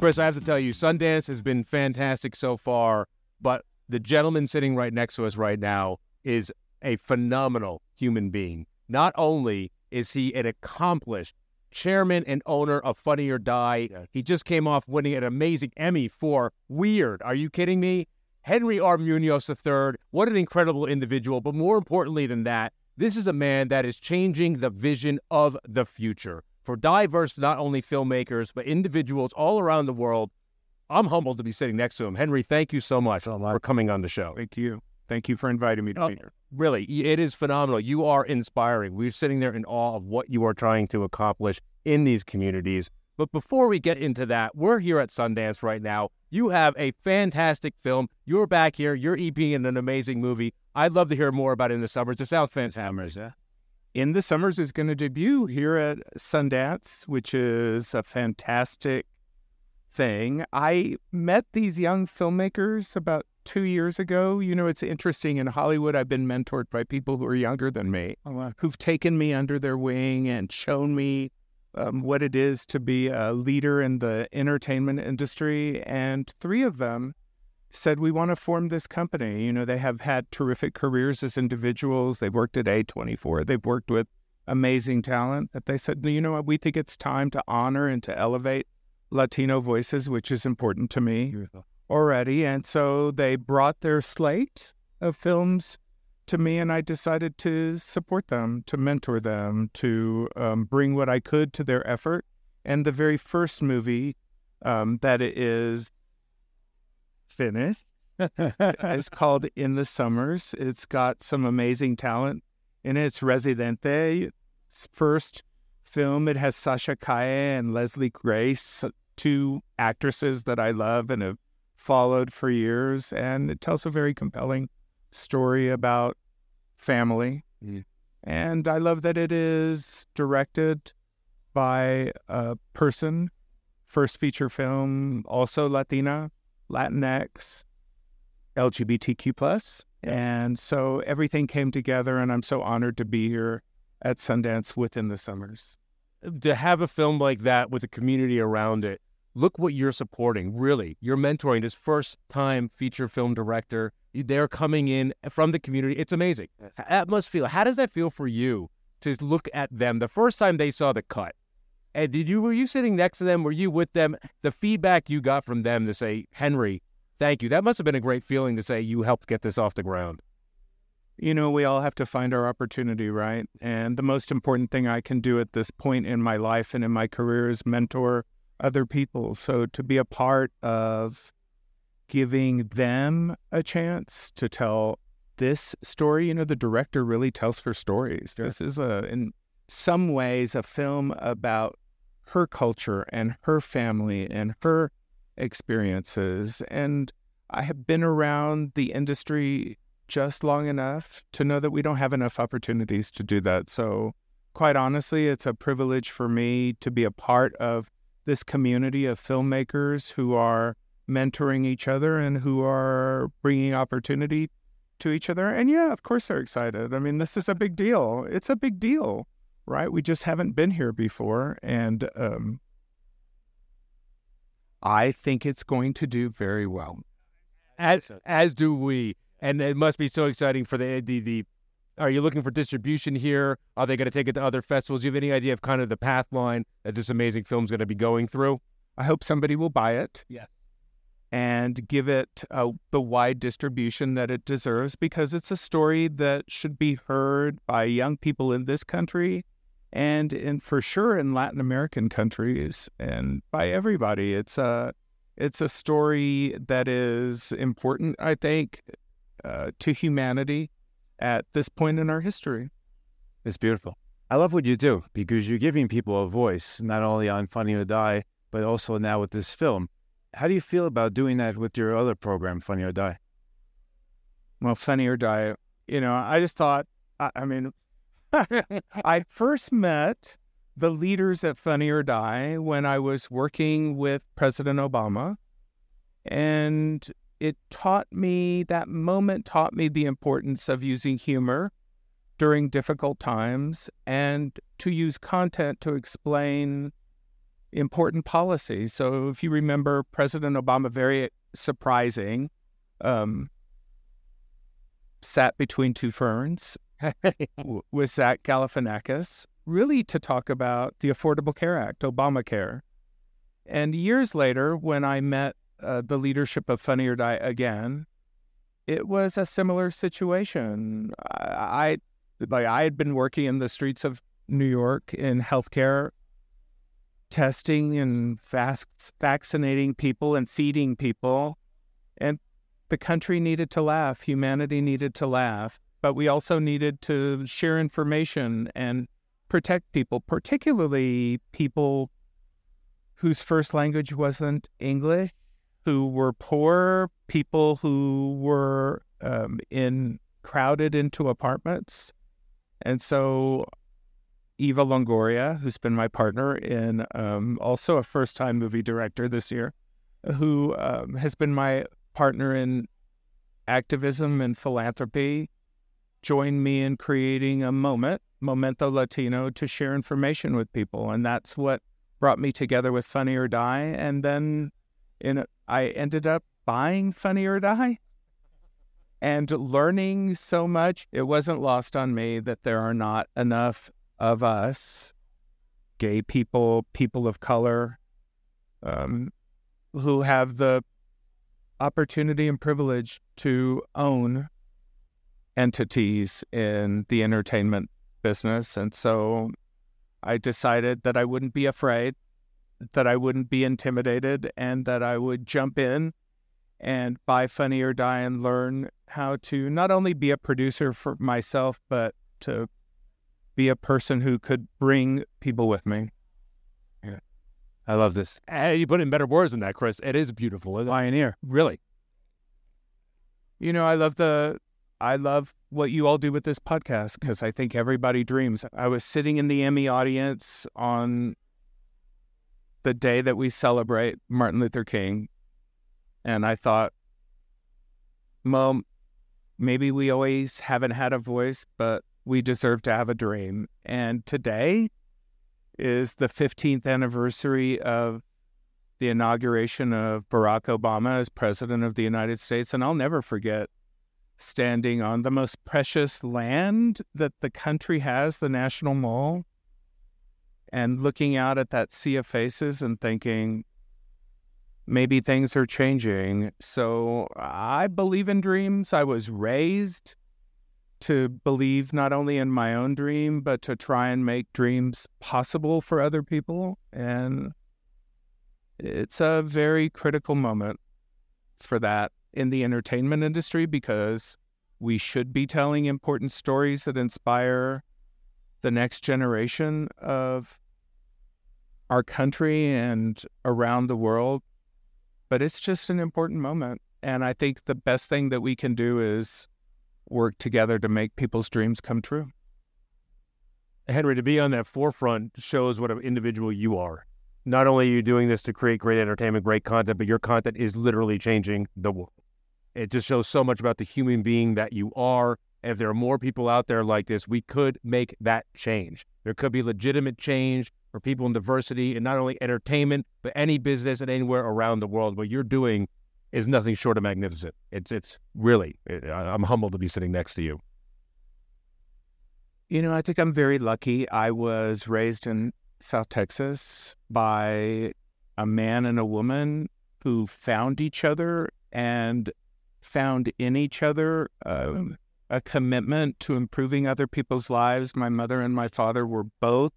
Chris, I have to tell you, Sundance has been fantastic so far, but the gentleman sitting right next to us right now is a phenomenal human being. Not only is he an accomplished chairman and owner of Funny or Die, Yes. he just came off winning an amazing Emmy for Weird. Are you kidding me? Henry R. Muñoz III, what an incredible individual. But more importantly than that, this is a man that is changing the vision of the future for diverse, not only filmmakers, but individuals all around the world. I'm humbled to be sitting next to him. Henry, thank you so much for coming on the show. Thank you. Thank you for inviting me to Oh, be here. Really, it is phenomenal. You are inspiring. We're sitting there in awe of what you are trying to accomplish in these communities. But before we get into that, we're here at Sundance right now. You have a fantastic film. You're back here. You're EP in an amazing movie. I'd love to hear more about it in the summers. It sounds fantastic. Hammers, yeah. In the Summers is going to debut here at Sundance, which is a fantastic thing. I met these young filmmakers about two years ago. You know, it's interesting in Hollywood, I've been mentored by people who are younger than me, Oh, wow. who've taken me under their wing and shown me um, what it is to be a leader in the entertainment industry. And three of them said, We want to form this company. You know, they have had terrific careers as individuals. They've worked at A24, they've worked with amazing talent. That they said, You know what? We think it's time to honor and to elevate Latino voices, which is important to me already. And so they brought their slate of films to me, and I decided to support them, to mentor them, to um, bring what I could to their effort. And the very first movie um, that is finished it's called In the Summers. It's got some amazing talent in it. It's Residente, first film. It has Sasha Calle and Leslie Grace, two actresses that I love and have followed for years. And it tells a very compelling story about family. Mm. And I love that it is directed by a person, first feature film, also Latina, Latinx, LGBTQ plus. And so everything came together, and I'm so honored to be here at Sundance within the summers. to have a film like that with a community around it, look what you're supporting. Really, you're mentoring this first time feature film director. They're coming in from the community. It's amazing. That must feel. How does that feel for you to look at them the first time they saw the cut? And did you were you sitting next to them? Were you with them? The feedback you got from them to say, Henry, thank you. That must have been a great feeling to say you helped get this off the ground. You know, we all have to find our opportunity, right? And the most important thing I can do at this point in my life and in my career is mentor other people. So to be a part of giving them a chance to tell this story, you know, the director really tells her stories. This is a, in some ways, a film about her culture and her family and her experiences. And I have been around the industry just long enough to know that we don't have enough opportunities to do that. So, quite honestly, it's a privilege for me to be a part of this community of filmmakers who are mentoring each other and who are bringing opportunity to each other. And yeah, of course, they're excited. I mean, this is a big deal. It's a big deal, right? We just haven't been here before. And um, I think it's going to do very well. As as do we. And it must be so exciting for the the, the are you looking for distribution here? Are they going to take it to other festivals? Do you have any idea of kind of the path line that this amazing film is going to be going through? I hope somebody will buy it. Yes. And give it uh, the wide distribution that it deserves because it's a story that should be heard by young people in this country and in for sure in Latin American countries and by everybody. It's a it's a story that is important, I think, uh, to humanity at this point in our history. It's beautiful. I love what you do because you're giving people a voice, not only on Funny or Die, but also now with this film. How do you feel about doing that with your other program, Funny or Die? Well, Funny or Die, you know, I just thought, I, I mean, I first met the leaders at Funny or Die when I was working with President Obama. And it taught me, that moment taught me the importance of using humor during difficult times and to use content to explain important policy. So if you remember, President Obama, very surprising, um, sat between two ferns with Zach Galifianakis, really to talk about the Affordable Care Act, Obamacare. And years later, when I met uh, the leadership of Funny or Die again, it was a similar situation. I, I like I had been working in the streets of New York in healthcare, testing and vac- vaccinating people and feeding people, and the country needed to laugh. Humanity needed to laugh, but we also needed to share information and protect people, particularly people whose first language wasn't English, who were poor, people who were um, in crowded into apartments. And so Eva Longoria, who's been my partner in um, also a first time movie director this year, who um, has been my partner in activism and philanthropy, joined me in creating a moment, Momento Latino, to share information with people. And that's what brought me together with Funny or Die, and then in I ended up buying Funny or Die and learning so much. It wasn't lost on me that there are not enough of us, gay people, people of color, um, who have the opportunity and privilege to own entities in the entertainment business. And so I decided that I wouldn't be afraid, that I wouldn't be intimidated, and that I would jump in and buy Funny or Die and learn how to not only be a producer for myself, but to be a person who could bring people with me. Yeah. I love this. Uh, you put in better words than that, Chris. It is beautiful. Pioneer. Really. You know, I love the I love what you all do with this podcast because I think everybody dreams. I was sitting in the Emmy audience on the day that we celebrate Martin Luther King, and I thought, well, maybe we always haven't had a voice, but we deserve to have a dream. And today is the 15th anniversary of the inauguration of Barack Obama as president of the United States. And I'll never forget standing on the most precious land that the country has, the National Mall, and looking out at that sea of faces and thinking, maybe things are changing. So I believe in dreams. I was raised to believe not only in my own dream, but to try and make dreams possible for other people. And it's a very critical moment for that in the entertainment industry because we should be telling important stories that inspire the next generation of our country and around the world. But it's just an important moment. And I think the best thing that we can do is work together to make people's dreams come true. Henry, to be on that forefront shows what an individual you are. Not only are you doing this to create great entertainment, great content, but your content is literally changing the world. It just shows so much about the human being that you are. If there are more people out there like this, we could make that change. There could be legitimate change for people in diversity and not only entertainment, but any business and anywhere around the world. What you're doing is nothing short of magnificent. It's it's really. Eh, it, I'm humbled to be sitting next to you. You know, I think I'm very lucky. I was raised in South Texas by a man and a woman who found each other and found in each other uh, a commitment to improving other people's lives. My mother and my father were both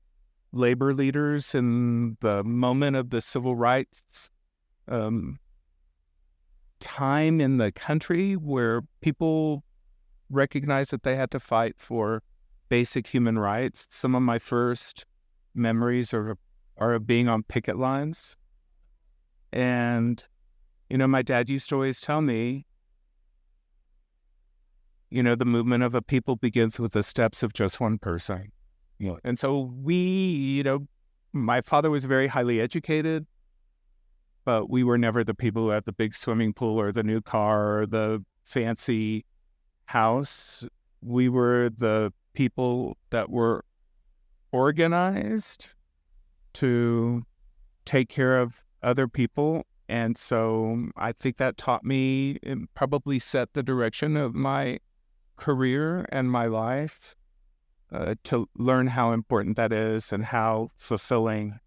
labor leaders in the moment of the civil rights um, time in the country where people recognized that they had to fight for basic human rights. Some of my first memories are are of being on picket lines. And, you know, my dad used to always tell me, you know, the movement of a people begins with the steps of just one person. And so we, you know, my father was very highly educated but we were never the people had the big swimming pool or the new car or the fancy house. We were the people that were organized to take care of other people. And so I think that taught me, and probably set the direction of my career and my life uh, to learn how important that is and how fulfilling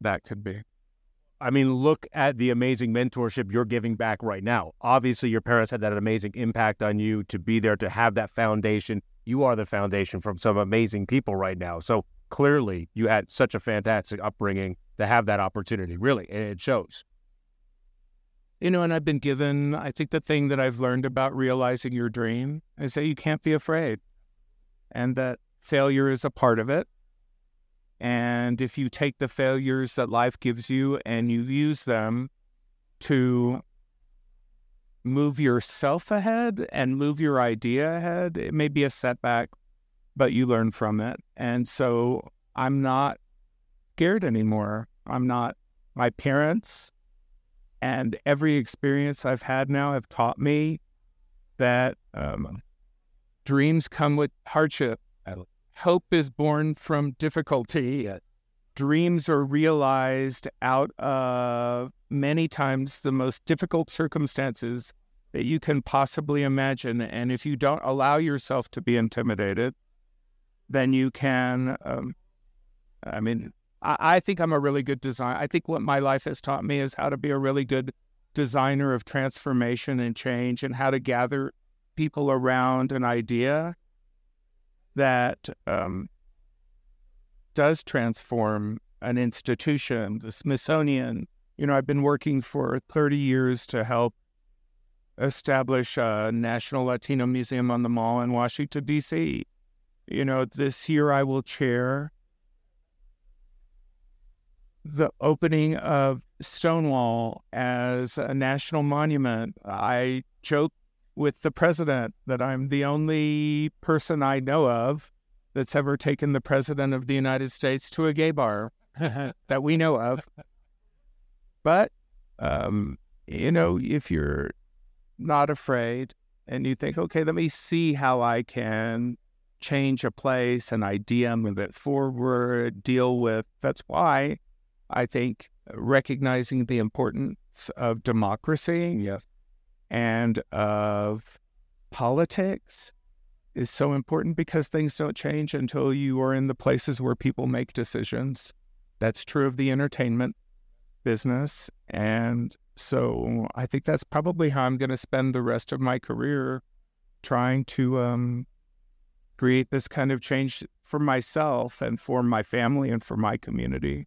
that could be. I mean, look at the amazing mentorship you're giving back right now. Obviously, your parents had that amazing impact on you to be there to have that foundation. You are the foundation from some amazing people right now. So clearly, you had such a fantastic upbringing to have that opportunity, really, and it shows. You know, and I've been given, I think the thing that I've learned about realizing your dream is that you can't be afraid and that failure is a part of it and if you take the failures that life gives you and you use them to move yourself ahead and move your idea ahead, it may be a setback, but you learn from it. And so I'm not scared anymore. I'm not. My parents and every experience I've had now have taught me that um, dreams come with hardship hope is born from difficulty. Dreams are realized out of many times the most difficult circumstances that you can possibly imagine. And if you don't allow yourself to be intimidated, then you can. Um, I mean, I, I think I'm a really good designer. I think what my life has taught me is how to be a really good designer of transformation and change and how to gather people around an idea that um, does transform an institution, the Smithsonian. You know, I've been working for 30 years to help establish a National Latino Museum on the Mall in Washington, D.C. You know, this year I will chair the opening of Stonewall as a national monument. I joke with the president that I'm the only person I know of that's ever taken the president of the United States to a gay bar that we know of. But, um, you know, if you're not afraid and you think, okay, let me see how I can change a place, an idea, move it forward, deal with, that's why I think recognizing the importance of democracy. Yes and of politics is so important because things don't change until you are in the places where people make decisions. That's true of the entertainment business. And so I think that's probably how I'm going to spend the rest of my career trying to um, create this kind of change for myself and for my family and for my community.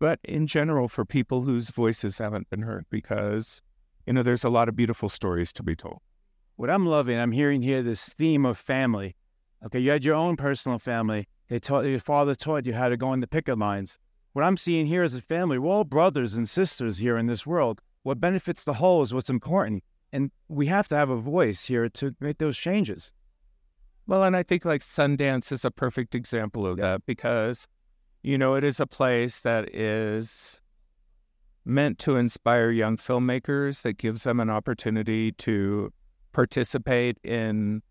But in general, for people whose voices haven't been heard, because you know, there's a lot of beautiful stories to be told. What I'm loving, I'm hearing here this theme of family. Okay, you had your own personal family. They taught your father taught you how to go in the picket lines. What I'm seeing here is a family. We're all brothers and sisters here in this world. What benefits the whole is what's important. And we have to have a voice here to make those changes. Well, and I think like Sundance is a perfect example of that because, you know, it is a place that is meant to inspire young filmmakers that gives them an opportunity to participate in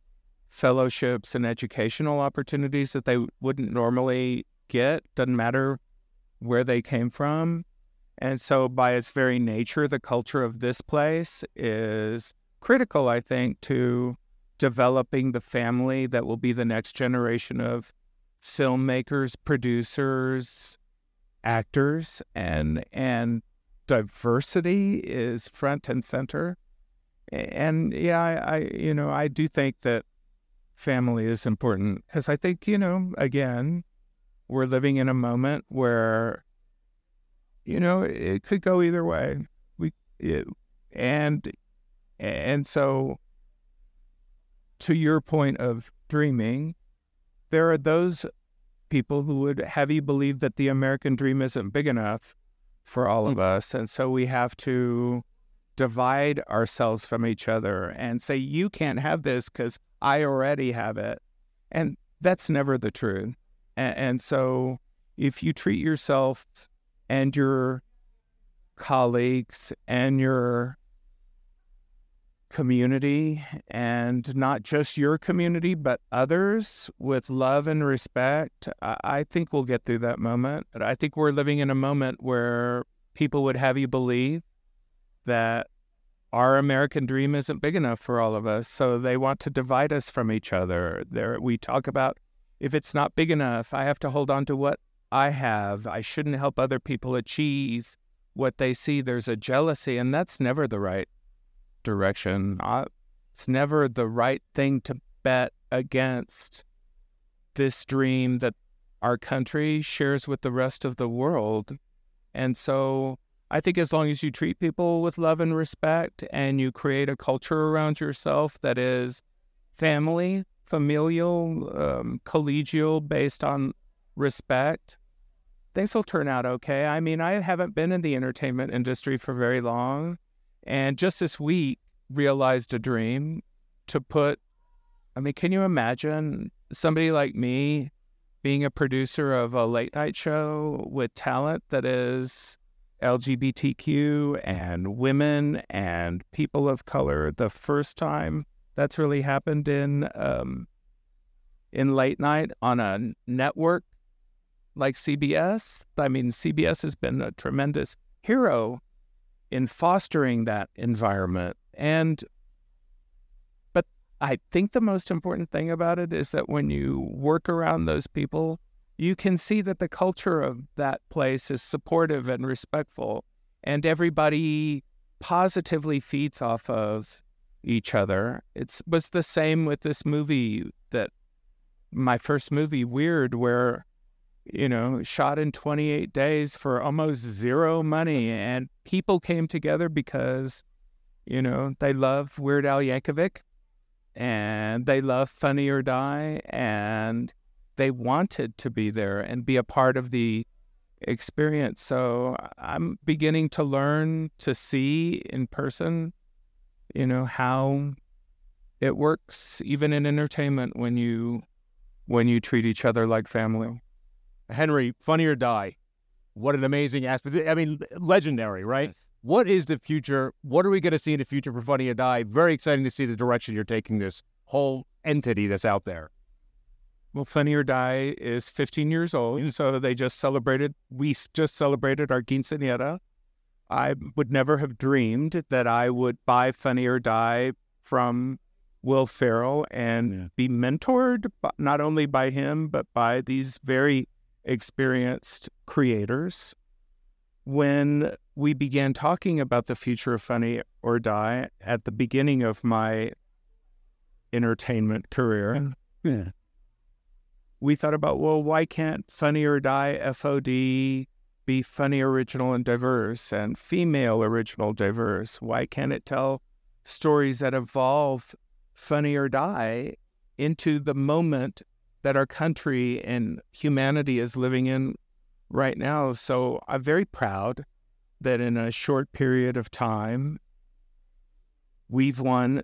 fellowships and educational opportunities that they wouldn't normally get doesn't matter where they came from. And so by its very nature the culture of this place is critical i think to developing the family that will be the next generation of filmmakers producers actors and and diversity is front and center. And yeah, I, I you know, I do think that family is important because I think, you know, again, we're living in a moment where, you know, it could go either way. We, it, and, and so to your point of dreaming, there are those people who would have you believe that the American dream isn't big enough for all of mm. us. And so we have to divide ourselves from each other and say, you can't have this because I already have it. And that's never the truth. And, and so if you treat yourself and your colleagues and your community and not just your community, but others with love and respect, I, think we'll get through that moment. But I think we're living in a moment where people would have you believe that our American dream isn't big enough for all of us. So they want to divide us from each other. There, we talk about if it's not big enough, I have to hold on to what I have. I shouldn't help other people achieve what they see. There's a jealousy, and that's never the right direction. I, it's never the right thing to bet against this dream that our country shares with the rest of the world. And so I think as long as you treat people with love and respect and you create a culture around yourself that is family, familial, um, collegial, based on respect, things will turn out okay. I mean, I haven't been in the entertainment industry for very long. And just this week, realized a dream to put. I mean, can you imagine somebody like me being a producer of a late night show with talent that is LGBTQ and women and people of color? The first time that's really happened in um, in late night on a network like CBS. I mean, CBS has been a tremendous hero in fostering that environment. And but I think the most important thing about it is that when you work around those people, you can see that the culture of that place is supportive and respectful and everybody positively feeds off of each other. It was the same with this movie that my first movie, Weird, where you know, shot in 28 days for almost zero money. And people came together because, you know, they love Weird Al Yankovic and they love Funny or Die and they wanted to be there and be a part of the experience. So I'm beginning to learn to see in person, you know, how it works even in entertainment when you when you treat each other like family. Henry, Funny or Die. What an amazing aspect. I mean, legendary, right? Yes. What is the future? What are we going to see in the future for Funny or Die? Very exciting to see the direction you're taking this whole entity that's out there. Well, Funny or Die is 15 years old, and so they just celebrated. We just celebrated our quinceañera. I would never have dreamed that I would buy Funny or Die from Will Ferrell and yeah. be mentored not only by him but by these very experienced creators. When we began talking about the future of Funny or Die at the beginning of my entertainment career, yeah. we thought about, well, why can't Funny or Die FOD be funny, original, and diverse, and female, original, diverse? Why can't it tell stories that evolve Funny or Die into the moment that our country and humanity is living in right now. So I'm very proud that in a short period of time, we've won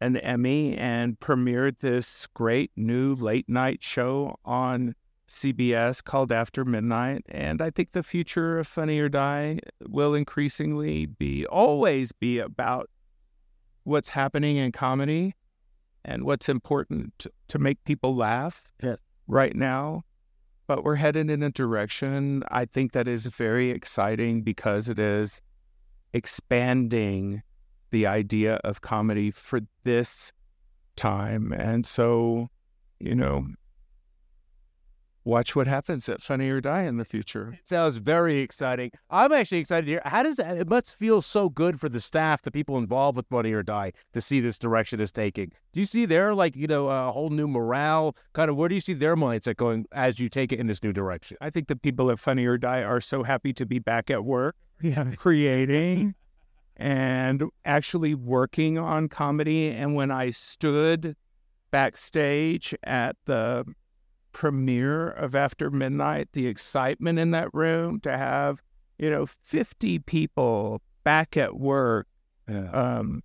an Emmy and premiered this great new late night show on CBS called After Midnight. And I think the future of Funny or Die will increasingly be always be about what's happening in comedy and what's important to make people laugh yes. right now. But we're headed in a direction I think that is very exciting because it is expanding the idea of comedy for this time. And so, you know, watch what happens at Funny or Die in the future. It sounds very exciting. I'm actually excited to hear. How does that, it must feel so good for the staff, the people involved with Funny or Die, to see this direction is taking. Do you see their like you know a whole new morale? Kind of where do you see their mindset going as you take it in this new direction? I think the people at Funny or Die are so happy to be back at work, yeah, creating. and actually working on comedy. And when I stood backstage at the premiere of After Midnight, the excitement in that room to have, you know, 50 people back at work, yeah. um,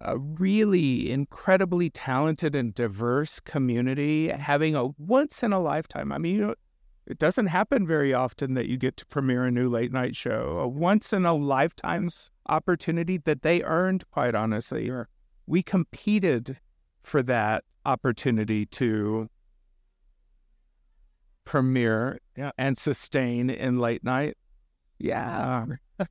a really incredibly talented and diverse community having a once in a lifetime. I mean, you know, it doesn't happen very often that you get to premiere a new late night show, a once in a lifetime opportunity that they earned, quite honestly. Sure we competed for that opportunity to premiere Yeah. and sustain in late night. Yeah,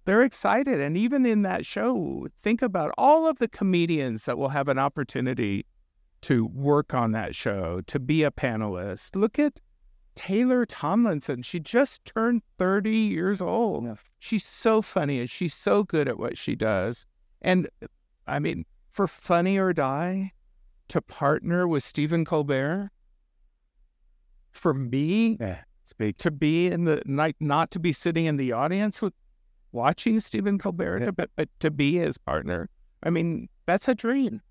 they're excited. And even in that show, think about all of the comedians that will have an opportunity to work on that show, to be a panelist. Look at Taylor Tomlinson. She just turned 30 years old. Yeah. She's so funny and she's so good at what she does. And I mean, for Funny or Die to partner with Stephen Colbert, for me Yeah. Speak. to be in the night, not to be sitting in the audience with watching Stephen Colbert, Yeah. but, but to be his partner. I mean, that's a dream.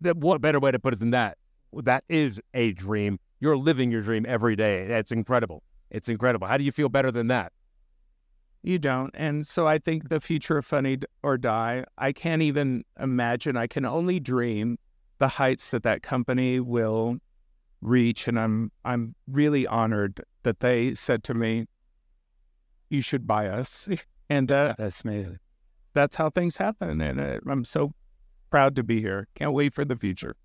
That what better way to put it than that? That is a dream. You're living your dream every day. It's incredible. It's incredible. How do you feel better than that? You don't. And so I think the future of Funny or Die, I can't even imagine. I can only dream the heights that that company will reach. And I'm, I'm really honored that they said to me, you should buy us. And uh, That's amazing. that's how things happen. And uh, I'm so proud to be here. Can't wait for the future.